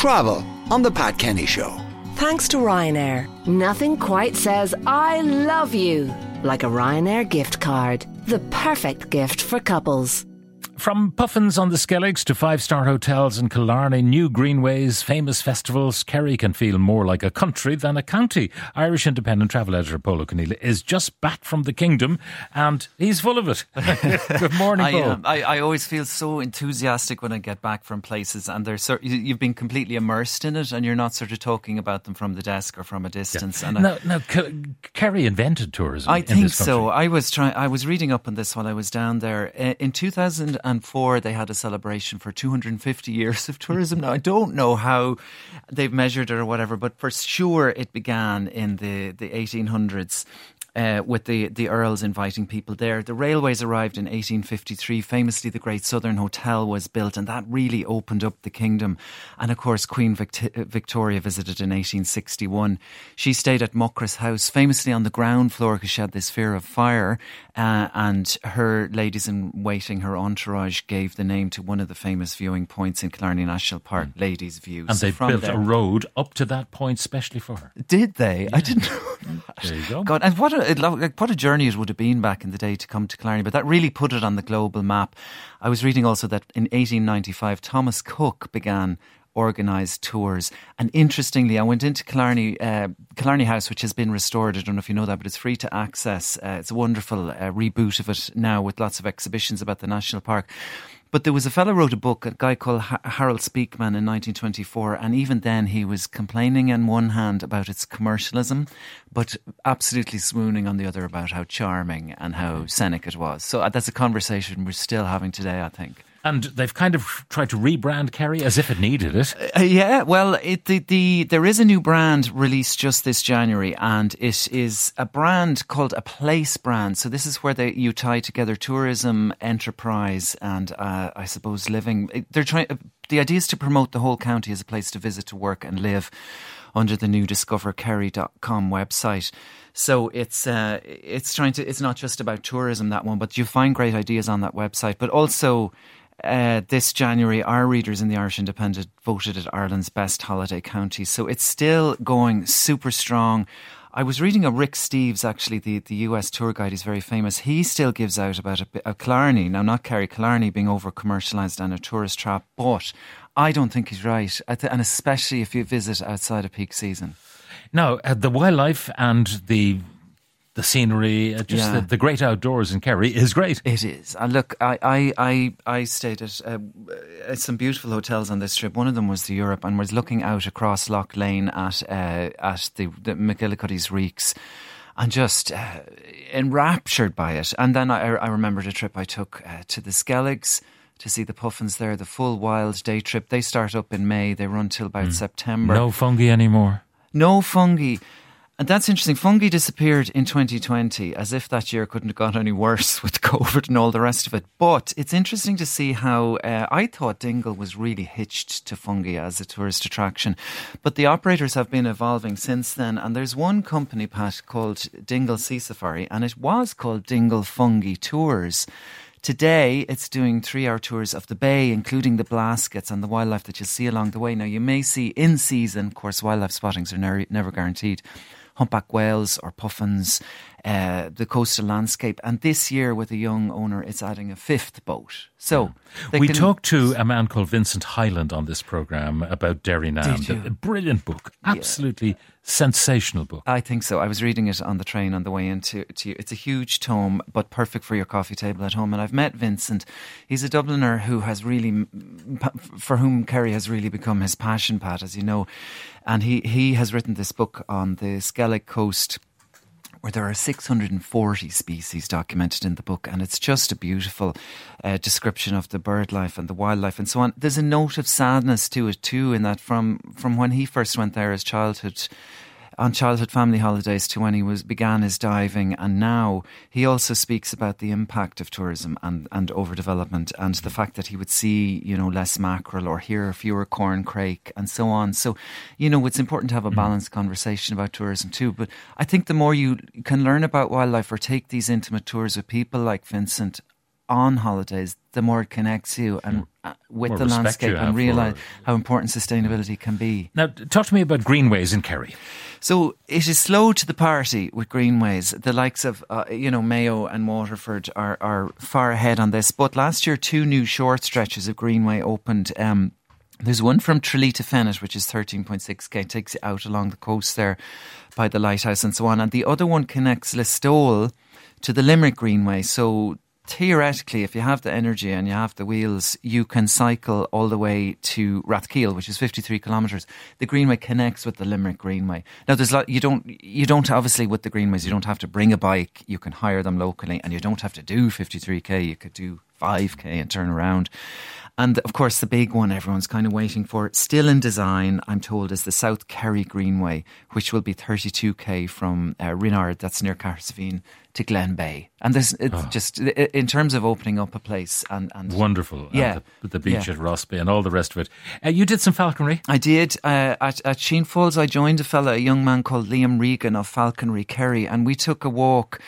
travel on The Pat Kenny Show. Thanks to Ryanair, nothing quite says I love you like a Ryanair gift card. The perfect gift for couples. From puffins on the Skelligs to five star hotels in Killarney, new greenways, famous festivals, Kerry can feel more like a country than a county. Irish Independent travel editor Pól Ó Conghaile is just back from the kingdom and he's full of it. Good morning, I, Pól. um, I, I always feel so enthusiastic when I get back from places and they're you- you've been completely immersed in it and you're not sort of talking about them from the desk or from a distance. And I- no, no, K- Kerry invented tourism. I in think so. I was trying. I was reading up on this while I was down there. Uh, In 2004, they had a celebration for 250 years of tourism. Now I don't know how they've measured it or whatever, but for sure it began in the the 1800s. Uh, with the, the Earls inviting people there. The railways arrived in 1853. Famously, the Great Southern Hotel was built, and that really opened up the kingdom. And of course, Queen Vict- Victoria visited in 1861. She stayed at Muckross House, famously on the ground floor because she had this fear of fire. Uh, and her ladies in waiting, her entourage, gave the name to one of the famous viewing points in Killarney National Park, Ladies' View. And So they built there- a road up to that point specially for her. Did they? I didn't know. There you go. God, and what a like, what a journey it would have been back in the day to come to Killarney. But that really put it on the global map. I was reading also that in 1895, Thomas Cook began organised tours. And interestingly, I went into Killarney, uh, Killarney House, which has been restored. I don't know if you know that, but it's free to access. Uh, it's a wonderful uh, reboot of it now with lots of exhibitions about the national park. But there was a fellow wrote a book, a guy called ha- Harold Speakman in 1924, and even then he was complaining on one hand about its commercialism, but absolutely swooning on the other about how charming and how scenic it was. So uh, that's a conversation we're still having today, I think. And they've kind of tried to rebrand Kerry as if it needed it. Uh, yeah, well, it, the, the there is a new brand released just this January, and it is a brand called a place brand. So this is where they you tie together tourism, enterprise, and uh, I suppose living. They're trying. The idea is to promote the whole county as a place to visit, to work, and live under the new discoverkerry.com website. So it's uh, it's trying to. It's not just about tourism that one, but you find great ideas on that website, but also uh, this January, our readers in the Irish Independent voted it Ireland's best holiday county. So it's still going super strong. I was reading a Rick Steves, actually, the, the US tour guide. He's very famous. He still gives out about a, a Killarney, now not Kerry, Killarney being over commercialised and a tourist trap, but I don't think he's right. And especially if you visit outside of peak season. Now, uh, the wildlife and the the scenery, uh, just Yeah. the, the great outdoors in Kerry is great. It is. And look, I, I, I, I stayed at, uh, at some beautiful hotels on this trip. One of them was the Europe, and was looking out across Lough Leane at uh, at the, the McGillicuddy's Reeks. And just uh, enraptured by it. And then I, I remembered a trip I took uh, to the Skelligs to see the puffins there, the full wild day trip. They start up in May, they run till about September. No fungi anymore. No fungi. And that's interesting. Fungi disappeared in 2020, as if that year couldn't have got any worse with COVID and all the rest of it. But it's interesting to see how uh, I thought Dingle was really hitched to fungi as a tourist attraction. But the operators have been evolving since then. And there's one company, Pat, called Dingle Sea Safari, and it was called Dingle Fungi Tours. Today, it's doing three hour tours of the bay, including the blaskets and the wildlife that you'll see along the way. Now, you may see in season, of course, wildlife spottings are never guaranteed. Humpback whales or puffins, uh, the coastal landscape. And this year, with a young owner, it's adding a fifth boat. So We can- talked to a man called Vincent Hyland on this program about Derrynane. You? A brilliant book, absolutely sensational book. I think so. I was reading it on the train on the way into to, it's a huge tome, but perfect for your coffee table at home. And I've met Vincent. He's a Dubliner who has really, for whom Kerry has really become his passion, Pat, as you know. And he, he has written this book on the Skellig Coast where there are 640 species documented in the book, and it's just a beautiful uh, description of the bird life and the wildlife and so on. There's a note of sadness to it too, in that from from when he first went there as childhood on childhood family holidays to when he was began his diving and now he also speaks about the impact of tourism and, and overdevelopment and the fact that he would see you know less mackerel or hear fewer corn crake and so on. So you know it's important to have a mm-hmm. balanced conversation about tourism too but I think the more you can learn about wildlife or take these intimate tours with people like Vincent on holidays the more it connects you and with More the landscape and realise how important sustainability can be. Now, talk to me about greenways in Kerry. So it is slow to the party with greenways. The likes of uh, you know Mayo and Waterford are are far ahead on this. But last year, two new short stretches of greenway opened. Um, there's one from Tralee to Fenit, which is 13.6k, takes you out along the coast there by the lighthouse and so on. And the other one connects Listowel to the Limerick Greenway. So theoretically, if you have the energy and you have the wheels, you can cycle all the way to Rathkeale, which is 53 kilometres. The Greenway connects with the Limerick Greenway. Now, there's lot, you don't you don't obviously with the Greenways you don't have to bring a bike. You can hire them locally, and you don't have to do 53k. You could do 5k and turn around. And of course, the big one everyone's kind of waiting for, still in design, I'm told, is the South Kerry Greenway, which will be 32k from uh, Renard, that's near Cahersiveen, to Glenbeigh. And there's it's just in terms of opening up a place and, and Wonderful. And Yeah. the, the beach Yeah. at Rossbeigh and all the rest of it. Uh, you did some falconry. I did. Uh, at, at Sheen Falls, I joined a fella, a young man called Liam Regan of Falconry Kerry, and we took a walk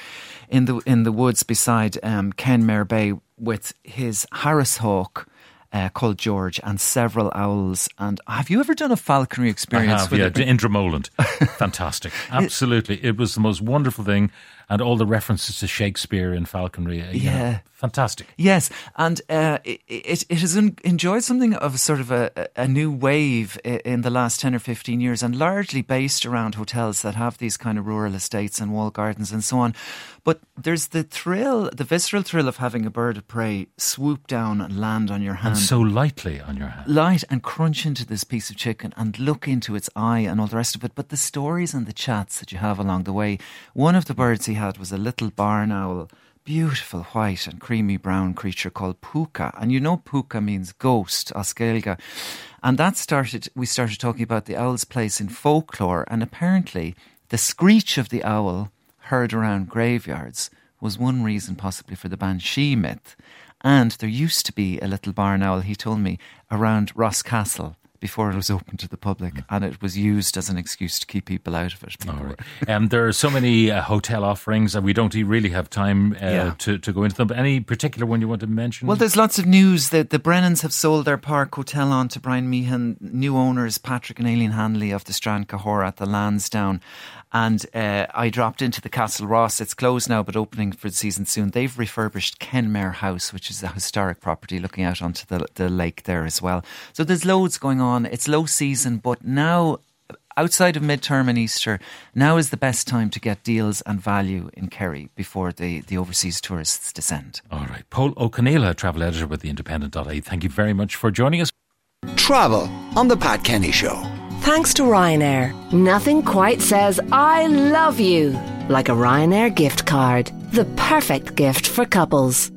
in the in the woods beside um, Kenmare Bay with his Harris hawk. Uh, called George and several owls. And have you ever done a falconry experience? I have, yeah, a- in Dromoland. Fantastic. Absolutely. It was the most wonderful thing. And all the references to Shakespeare in falconry. uh, you know, Yeah. fantastic. Yes, and uh, it, it, it has en- enjoyed something of a sort of a, a new wave in the last 10 or 15 years, and largely based around hotels that have these kind of rural estates and wall gardens and so on. But there's the thrill, the visceral thrill of having a bird of prey swoop down and land on your hand. And so lightly on your hand. light and crunch into this piece of chicken and look into its eye and all the rest of it. But the stories and the chats that you have along the way. One of the birds he had was a little barn owl, beautiful white and creamy brown creature called puka. And you know puka means ghost, as Gaeilge. And that started, we started talking about the owl's place in folklore. And apparently the screech of the owl heard around graveyards was one reason possibly for the banshee myth. And there used to be a little barn owl, he told me, around Ross Castle before it was open to the public, and it was used as an excuse to keep people out of it. All right. Um, there are so many uh, hotel offerings, and we don't really have time uh, Yeah. to, to go into them. But any particular one you want to mention? Well, there's lots of news that the Brennans have sold their Park Hotel on to Brian Meehan. New owners, Patrick and Aileen Hanley of the Strand Cahora at the Lansdowne. And uh, I dropped into the Castlerosse. It's closed now, but opening for the season soon. They've refurbished Kenmare House, which is a historic property looking out onto the, the lake there as well. So there's loads going on. It's low season, but now outside of midterm and Easter, now is the best time to get deals and value in Kerry before the, the overseas tourists descend. All right. Paul O'Canela, travel editor with the Independent.ie. Thank you very much for joining us. Travel on the Pat Kenny Show. Thanks to Ryanair, nothing quite says I love you like a Ryanair gift card. The perfect gift for couples.